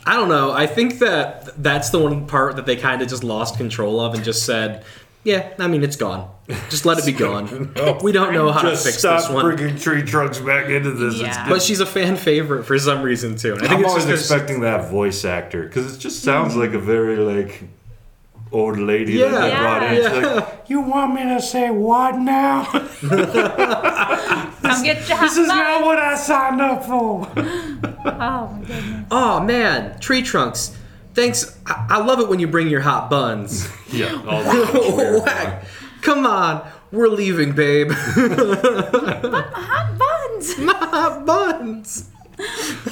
I don't know. I think that that's the one part that they kind of just lost control of and just said, "Yeah, I mean it's gone. Just let it be *laughs* gone. we don't know how Just to fix stop this one." bringing Tree Trunks back into this. It's Yeah. But she's a fan favorite for some reason too. And I think I'm it's always just 'cause- expecting that voice actor because it just sounds hmm. like a very like old lady that they Yeah. brought in. It's Yeah. like, you want me to say what now? *laughs* Come get your hot this is not what I signed up for. *laughs* Oh my goodness. Oh man, tree trunks. Thanks. I, I love it when you bring your hot buns. *laughs* yeah. all that. Whack. Come on, we're leaving, babe. My Hot buns. My hot buns. yeah,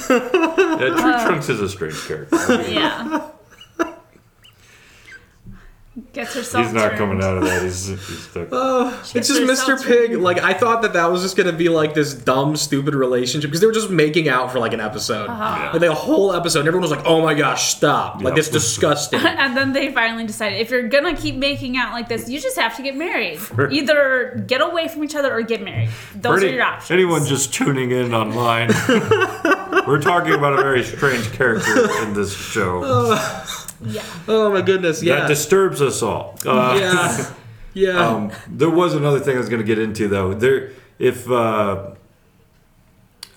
Tree uh. Trunks is a strange character. Yeah. Gets herself He's not turned. coming out of that. He's, he's stuck. *laughs* It's just Mr. herself Pig. Like I thought that that was just gonna be like this dumb, stupid relationship because they were just making out for like an episode, Uh-huh. like the whole episode. And everyone was like, "Oh my gosh, stop! Like Yeah. this disgusting." *laughs* And then they finally decided if you're gonna keep making out like this, you just have to get married. *laughs* Either get away from each other or get married. Those For are your options. Anyone just tuning in online, we're talking about a very strange character in this show Yeah. *laughs* oh my goodness, Yeah. that disturbs us all. Uh, yeah, *laughs* yeah. Um, there was another thing I was going to get into though. There, if uh,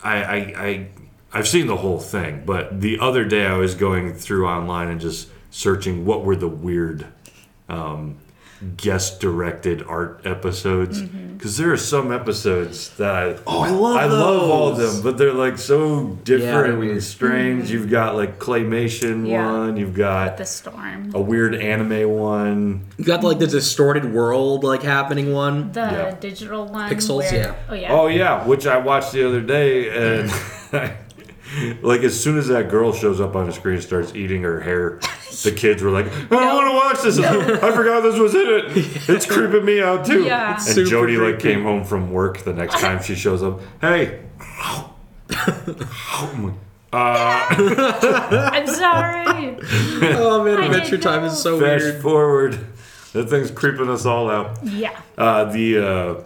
I, I, I, I've seen the whole thing, but the other day I was going through online and just searching what were the weird um, guest directed art episodes Mm-hmm. because there are some episodes that I Oh, I love I love all of them, but they're like so different they're and weird. strange. You've got like claymation Mm-hmm. Yeah. one, you've got The storm. a weird anime one. You got like the distorted world like happening one. The Yeah. digital one. Pixels, where- yeah. Oh yeah. Oh yeah, which I watched the other day, and *laughs* like as soon as that girl shows up on the screen and starts eating her hair, the kids were like, "I don't want to watch this. *laughs* I forgot this was in it. It's creeping me out too." Yeah. And Super Jody like came home from work the next *laughs* time she shows up. Hey. *laughs* I'm sorry. Oh man, I Adventure Time is so Fast weird. forward. That thing's creeping us all out. yeah. Uh, the uh,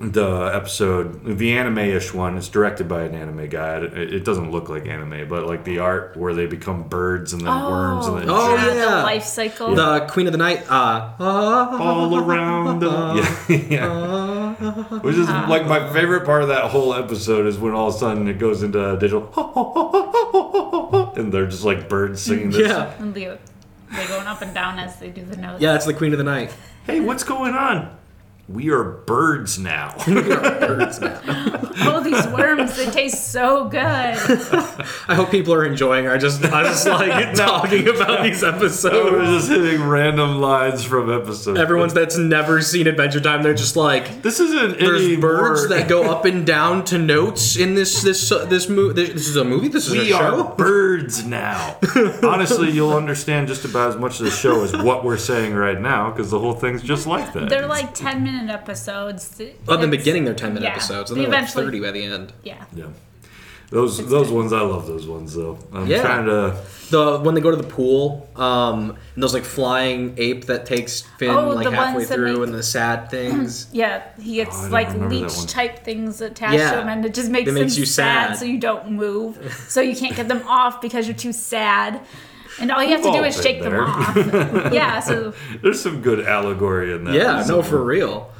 the episode, the anime-ish one, It's directed by an anime guy. It, it doesn't look like anime, but like the art where they become birds and then worms and then Oh, giant- yeah. The life cycle. The Queen of the Night. Uh, *laughs* all around. The, *laughs* yeah, yeah. *laughs* Which is like my favorite part of that whole episode is when all of a sudden it goes into digital, and they're just like birds singing this. yeah, And they, they going up and down as they do the notes. yeah. It's the Queen of the Night. Hey, what's going on? We are birds now. *laughs* We are birds now. *laughs* Oh, these worms, they taste so good. *laughs* I hope people are enjoying. Our just I just like talking about these I was episodes. just hitting random lines from episodes. Everyone's that's never seen Adventure Time. They're just like. This isn't There's any birds more- that go up and down to notes in this this uh, this movie. This is a movie. This is a We show. are birds now. Honestly, you'll understand just about as much of the show as what we're saying right now because the whole thing's just like that. They're like 10 minute episodes. Well, in the beginning, they're ten minute yeah, episodes, and they they're like thirty by the end. Yeah. yeah. Those those ones I love those ones though. I'm Yeah. trying to The when they go to the pool, um, and those like flying ape that takes Finn Oh, like halfway through, make- and the sad things. *clears throat* Yeah, he gets Oh, like remember that one. leech type things attached Yeah. to him, and it just makes It makes them you sad. so you don't move, so you can't get them off because you're too sad, and all you have to do is shake there. them off. *laughs* yeah, so *laughs* There's some good allegory in that. yeah, no, for real.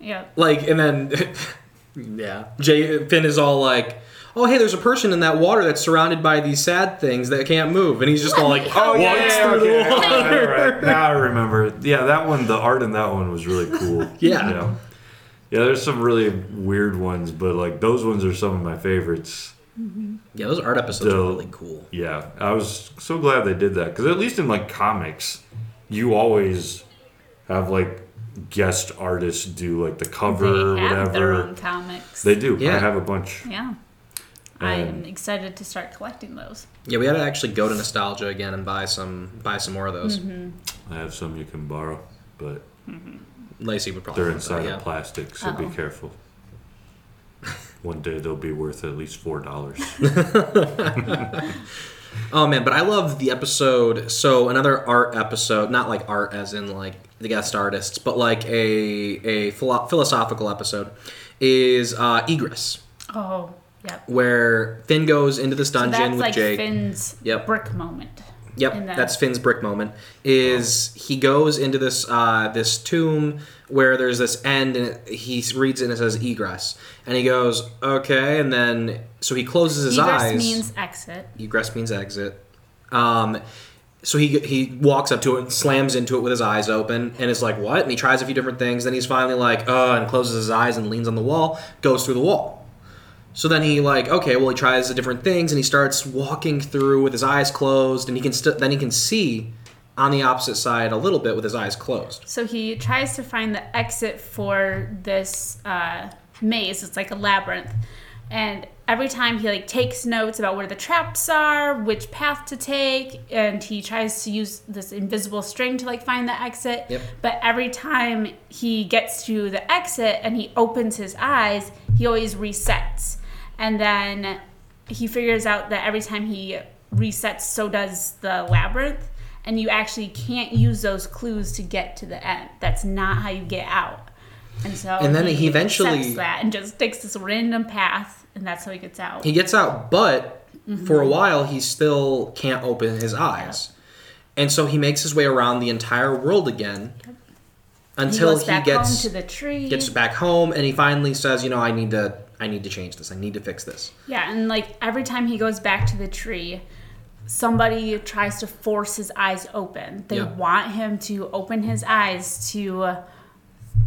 yeah, Like, and then *laughs* yeah, Jay Finn is all like. Oh hey, there's a person in that water that's surrounded by these sad things that can't move, and he's just all like, Oh yeah, walks yeah, okay. the water. All right. Now I remember. Yeah, that one. The art in that one was really cool. Yeah. yeah. Yeah, there's some really weird ones, but like those ones are some of my favorites. Yeah, those art episodes The- are really cool. Yeah, I was so glad they did that because at least in like comics, you always have like guest artists do like the cover or they have their whatever. own comics. They do. Yeah. I have a bunch. yeah, I'm excited to start collecting those. Yeah, we had to actually go to nostalgia again and buy some buy some more of those. Mm-hmm. I have some you can borrow, but Lacey would probably they're want that, inside yeah. plastic, so Uh-oh. be careful. One day they'll be worth at least four dollars. *laughs* *laughs* Oh man, but I love the episode. So another art episode, not like art as in like the guest artists, but like a a philo- philosophical episode, is uh, Egress, Oh, yep. where Finn goes into this So dungeon that's with like Jake. Finn's Yep. brick moment. Yep, that. that's Finn's brick moment. Is he goes into this uh, this tomb where there's this end and it, he reads it and it says egress, and he goes okay, and then so he closes his Egress eyes. Egress means exit. egress means exit. Um, so he he walks up to it, and slams into it with his eyes open, and is like, "What?" And he tries a few different things. Then he's finally like, "Uh," and closes his eyes and leans on the wall, goes through the wall. So then he like, okay, well he tries the different things, and he starts walking through with his eyes closed, and he can st- then he can see on the opposite side a little bit with his eyes closed. So he tries to find the exit for this uh, maze. It's like a labyrinth, and every time he like takes notes about where the traps are, which path to take, and he tries to use this invisible string to like find the exit. Yep. But every time he gets to the exit and he opens his eyes, he always resets, and then he figures out that every time he resets, so does the labyrinth, and you actually can't use those clues to get to the end. That's not how you get out. And so And then he eventually- that and just takes this random path, and that's how he gets out. He gets out, but mm-hmm. for a while he still can't open his eyes. And so he makes his way around the entire world again he until goes he, gets to the tree. gets back home and he finally says, you know, I need to I need to change this. I need to fix this. Yeah, and like every time he goes back to the tree, somebody tries to force his eyes open. They Yeah. want him to open his eyes to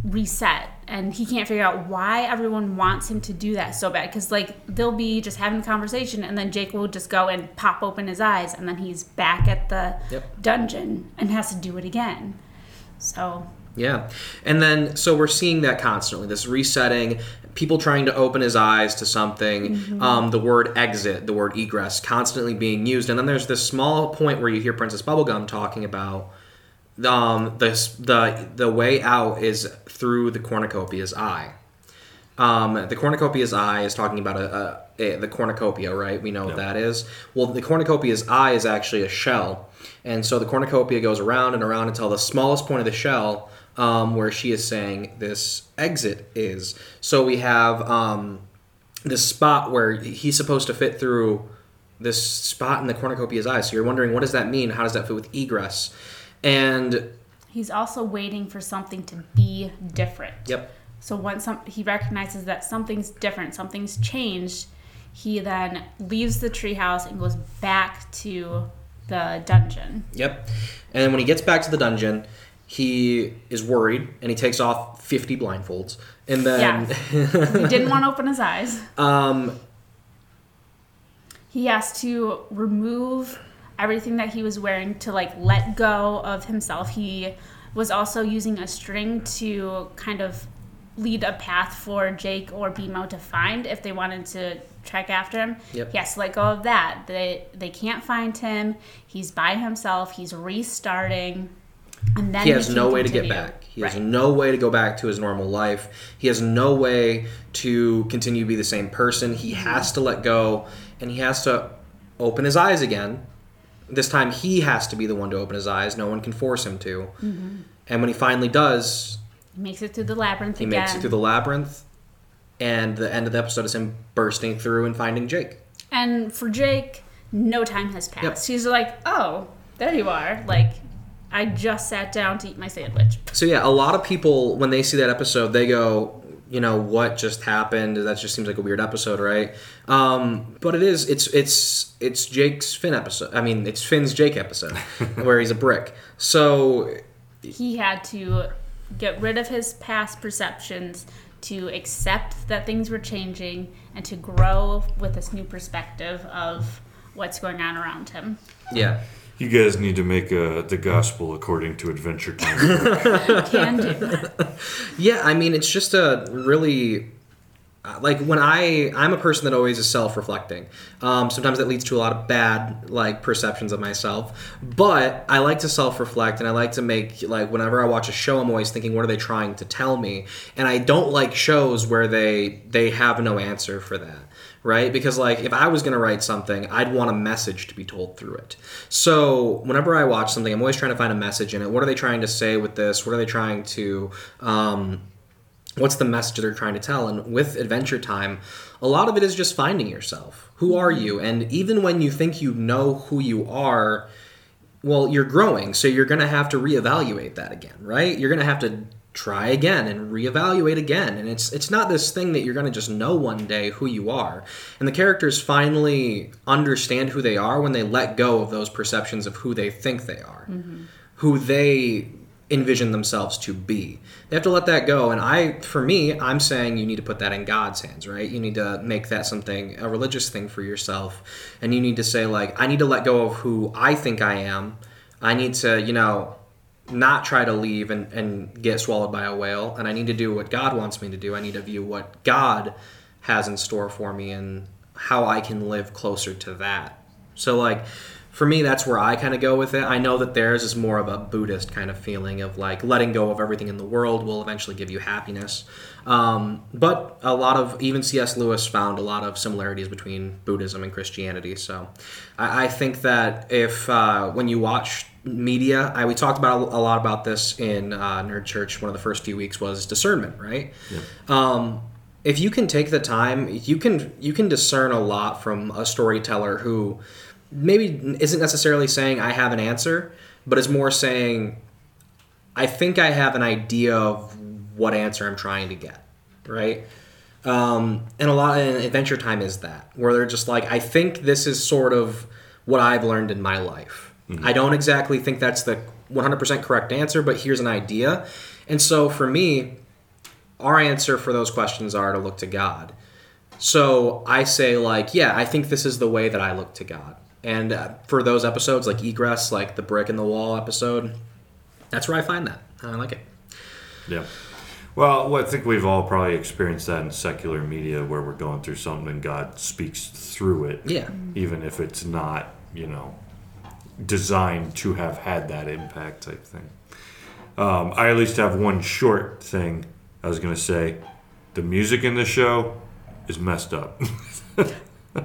reset and he can't figure out why everyone wants him to do that so bad because like they'll be just having a conversation and then jake will just go and pop open his eyes and then he's back at the Yep. dungeon and has to do it again so Yeah. And then, so we're seeing that constantly this resetting, people trying to open his eyes to something, um, the word exit, the word egress constantly being used. And then there's this small point where you hear Princess Bubblegum talking about um, the, the, the way out is through the cornucopia's eye. Um, the cornucopia's eye is talking about a, a, a the cornucopia, right? We know what that is. Well, the cornucopia's eye is actually a shell, and so the cornucopia goes around and around until the smallest point of the shell, um, where she is saying this exit is. So we have um, this spot where he's supposed to fit through this spot in the cornucopia's eye. So you're wondering, what does that mean? How does that fit with egress? And he's also waiting for something to be different yep, So once some, he recognizes that something's different, something's changed, he then leaves the treehouse and goes back to the dungeon. Yep. And then when he gets back to the dungeon, he is worried and he takes off 50 blindfolds. And then *laughs* He didn't want to open his eyes. um He has to remove everything that he was wearing to like let go of himself. He was also using a string to kind of lead a path for Jake or BMO to find if they wanted to trek after him. Yep. He has to let go of that. They they can't find him. He's by himself. He's restarting. And then he has no way to get back. He has no way to go back to his normal life. He has no way to continue to be the same person. He mm-hmm. has to let go and he has to open his eyes again. This time he has to be the one to open his eyes. No one can force him to. Mm-hmm. And when he finally does, He makes it through the labyrinth he again. makes it through the labyrinth. And the end of the episode is him bursting through and finding Jake. And for Jake, no time has passed. Yep. He's like, "Oh, there you are!" Like, I just sat down to eat my sandwich. So yeah, a lot of people when they see that episode, they go, you know, what just happened? That just seems like a weird episode, right? Um, but it is. It's it's it's Jake's Finn episode. I mean, it's Finn's Jake episode *laughs* where he's a brick. So He had to get rid of his past perceptions to accept that things were changing and to grow with this new perspective of what's going on around him. yeah, You guys need to make uh, the gospel according to Adventure Time. *laughs* Can do. yeah. I mean, it's just a really uh, like when I I'm a person that always is self-reflecting. Um, sometimes that leads to a lot of bad like perceptions of myself. But I like to self-reflect and I like to make like whenever I watch a show, I'm always thinking, what are they trying to tell me? And I don't like shows where they they have no answer for that. Right? Because like if I was gonna write something, I'd want a message to be told through it. So whenever I watch something, I'm always trying to find a message in it. What are they trying to say with this? What are they trying to um, what's the message they're trying to tell and with adventure time a lot of it is just finding yourself who are you and even when you think you know who you are well you're growing so you're going to have to reevaluate that again right you're going to have to try again and reevaluate again and it's it's not this thing that you're going to just know one day who you are and the characters finally understand who they are when they let go of those perceptions of who they think they are mm-hmm. who they envision themselves to be. They have to let that go. And I, for me, I'm saying you need to put that in God's hands, right? You need to make that something, a religious thing for yourself. And you need to say, like, I need to let go of who I think I am. I need to, you know, not try to leave and, and get swallowed by a whale. And I need to do what God wants me to do. I need to view what God has in store for me and how I can live closer to that. So, like, for me, that's where I kind of go with it. I know that theirs is more of a Buddhist kind of feeling of like letting go of everything in the world will eventually give you happiness. Um, but a lot of, even C.S. Lewis found a lot of similarities between Buddhism and Christianity. So I, I think that if, uh, when you watch media, I, we talked about a lot about this in uh, Nerd Church, one of the first few weeks was discernment, right? Um, if you can take the time, you can you can discern a lot from a storyteller who maybe isn't necessarily saying I have an answer, but is more saying I think I have an idea of what answer I'm trying to get, right? Um, and a lot and Adventure Time is that where they're just like I think this is sort of what I've learned in my life. I don't exactly think that's the 100% correct answer, but here's an idea. And so for me, our answer for those questions are to look to God. So I say, like, yeah, I think this is the way that I look to God. And uh, for those episodes, like Egress, like the brick in the wall episode, that's where I find that. I like it. Yeah. Well, I think we've all probably experienced that in secular media where we're going through something and God speaks through it. Yeah. Even if it's not, you know, designed to have had that impact type thing. Um, I at least have one short thing I was going to say. The music in the show is messed up. *laughs* I,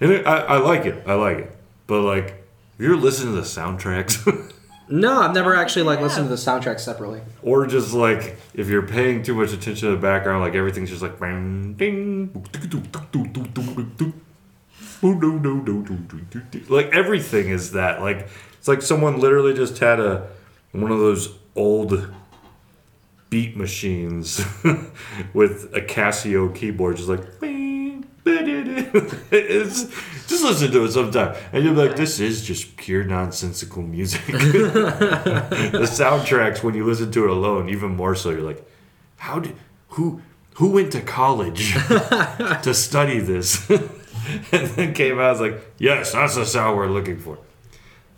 I like it. I like it. But, like, if you're listening to the soundtracks. *laughs* No, I've never actually like listened to the soundtrack separately. Or just like if you're paying too much attention to the background, like everything's just like ding, like everything is that. Like it's like someone literally just had a one of those old beat machines *laughs* with a Casio keyboard, just like. *laughs* It's, just listen to it sometime, and you'll be like, "This is just pure nonsensical music." *laughs* the soundtracks when you listen to it alone even more so you're like how did who who went to college *laughs* to study this? And then came out as like yes that's the sound we're looking for.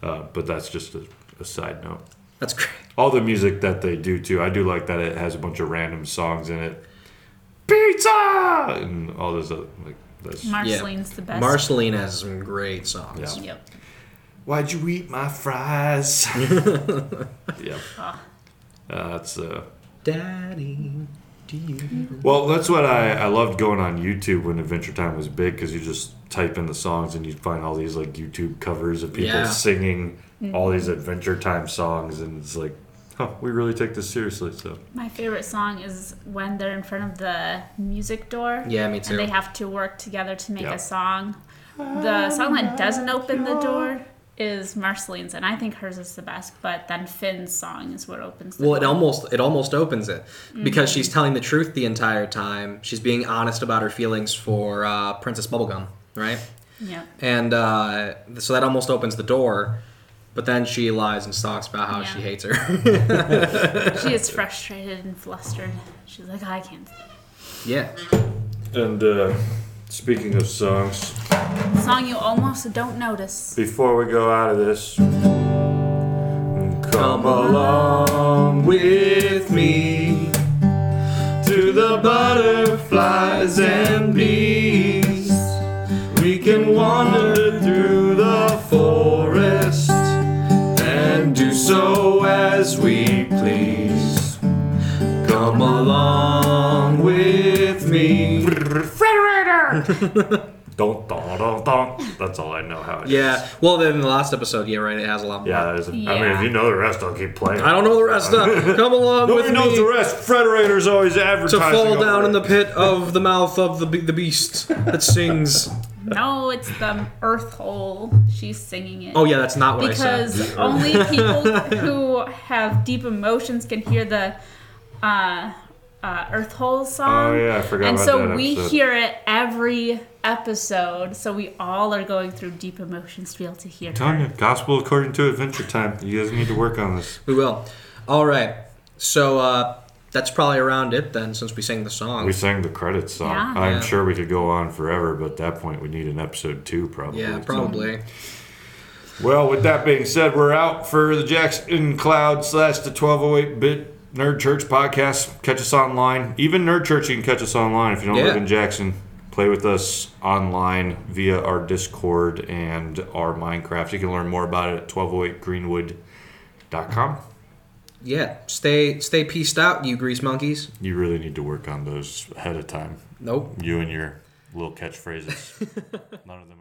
Uh, but that's just a, a side note. That's great. all the music that they do too i do like that it has a bunch of random songs in it. Pizza! And all this other like that's Marceline's the best. Marceline has some great songs. Yeah. Yep. why'd you eat my fries *laughs* yeah uh, that's uh Daddy, do you? Well, that's what I, I loved going on YouTube when Adventure Time was big because you just type in the songs and you'd find all these like YouTube covers of people Yeah. singing all these Adventure Time songs, and it's like, huh, *laughs* we really take this seriously. So My favorite song is when they're in front of the music door. Yeah, me too. And they have to work together to make Yeah. a song. The song that doesn't open the door is Marceline's, and I think hers is the best. But then Finn's song is what opens the Well, it almost it almost opens it Mm-hmm. because she's telling the truth the entire time. She's being honest about her feelings for uh, Princess Bubblegum, right? yeah. And uh, so that almost opens the door. But then she lies and talks about how she hates her. *laughs* She is *laughs* frustrated and flustered. She's like, I can't. yeah. and uh, speaking of songs, The song you almost don't notice. before we go out of this, come along along with me. *laughs* Frederator! Don't, don't, don't, don't. That's all I know how it is. Yeah. Well, then the last episode, yeah, right. It has a lot more. Yeah, that is I mean, if you know the rest, I'll keep playing. I don't know the rest. Of, *laughs* come along with Nobody knows me the rest. Frederator's always advertising. to fall down in the pit of the mouth of the the beast that sings. No, it's the Earth Hole. She's singing it. Oh yeah, that's not what I said. because only people *laughs* who have deep emotions can hear the uh, uh, Earth Hole song. Oh, yeah, I forgot And about so that we episode. hear it every episode. So we all are going through deep emotions to be able to hear telling her. gospel according to Adventure Time. You guys need to work on this. We will. All right. So uh, that's probably around it then, since we sang the song. We sang the credits song. Yeah. I'm Yeah. sure we could go on forever, but at that point, we need an episode two, probably. yeah, too. probably. Well, with that being said, we're out for the Jackson Cloud slash the 1208 bit Nerd Church podcast. Catch us online. Even Nerd Church, you can catch us online if you don't Yeah. live in Jackson. Play with us online via our Discord and our Minecraft. You can learn more about it at 1208greenwood.com. Yeah. Stay stay pieced out, you grease monkeys. You really need to work on those ahead of time. Nope. You and your little catchphrases. *laughs* None of them